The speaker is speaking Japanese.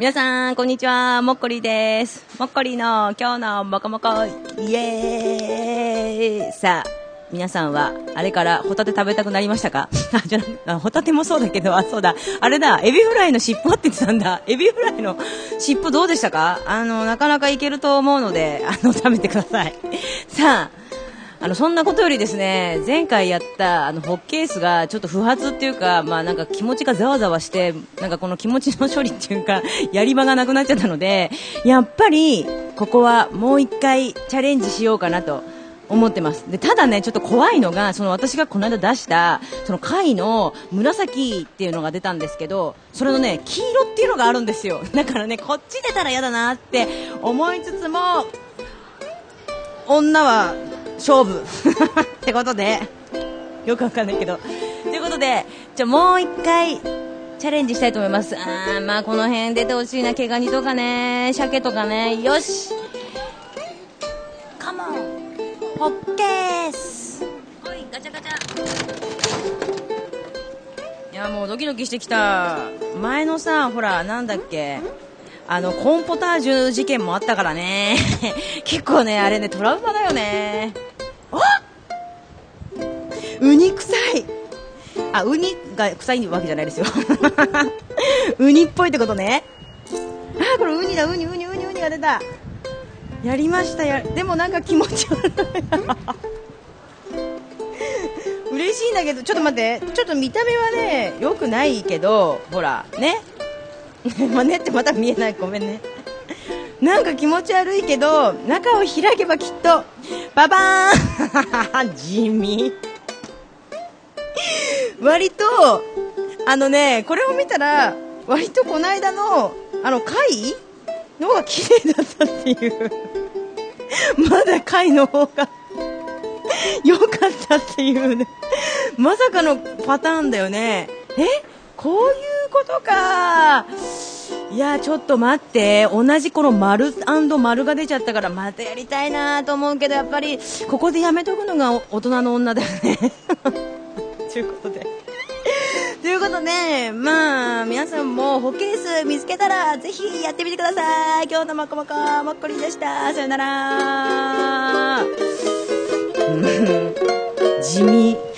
皆さん、こんにちは。もっこりです。もっこりの今日のもこもこ、イエーイさあ、皆さんは、あれからホタテ食べたくなりましたか？あ、じゃあ、ホタテもそうだけど、あ、そうだ。あれだ、エビフライの尻尾って言ってたんだ。エビフライの尻尾どうでしたか？あの、なかなかいけると思うので、あの、食べてください。さあ、あの、そんなことよりですね、前回やった、あの、ホッケースがちょっと不発っていうか、まあなんか気持ちがざわざわして、なんかこの気持ちの処理っていうか、やり場がなくなっちゃったので、やっぱり、ここはもう一回チャレンジしようかなと。思ってますでただねちょっと怖いのがその私がこの間出したその貝の紫っていうのが出たんですけどそれのね黄色っていうのがあるんですよ だからねこっち出たら嫌だなって思いつつも女は勝負。ってことでよくわかんないけど。ということでじゃあもう一回チャレンジしたいと思います。あーまあこの辺出てほしいな。毛ガニとかね鮭とかね。よし。カモン。ホッケースおいガチャガチャ。いやもうドキドキしてきた。前のさほらなんだっけ。あのコーンポタージュ事件もあったからね。結構ねあれねトラウマだよねあウニ臭い。あウニが臭いわけじゃないですよ。ウニっぽいってことね。あこれウニだウニウニウニウニが出た。やりましたやでもなんか気持ち悪い。嬉しいんだけどちょっと待って。ちょっと見た目はね良くないけどほらね。まねってまた見えない。ごめんね。なんか気持ち悪いけど中を開けばきっとババーン。地味。割とあのねこれを見たら割とこの間のあの貝の方が綺麗だったっていう。まだ貝の方が 良かったっていうね。まさかのパターンだよね。え？こういうことか。いやちょっと待って同じこの丸丸が出ちゃったからまたやりたいなと思うけどやっぱりここでやめとくのが大人の女だよね ということでということで、まあ、皆さんもホッケース見つけたら、ぜひやってみてください。今日のまこまこ、もっこりでした。さよなら。う ん地味。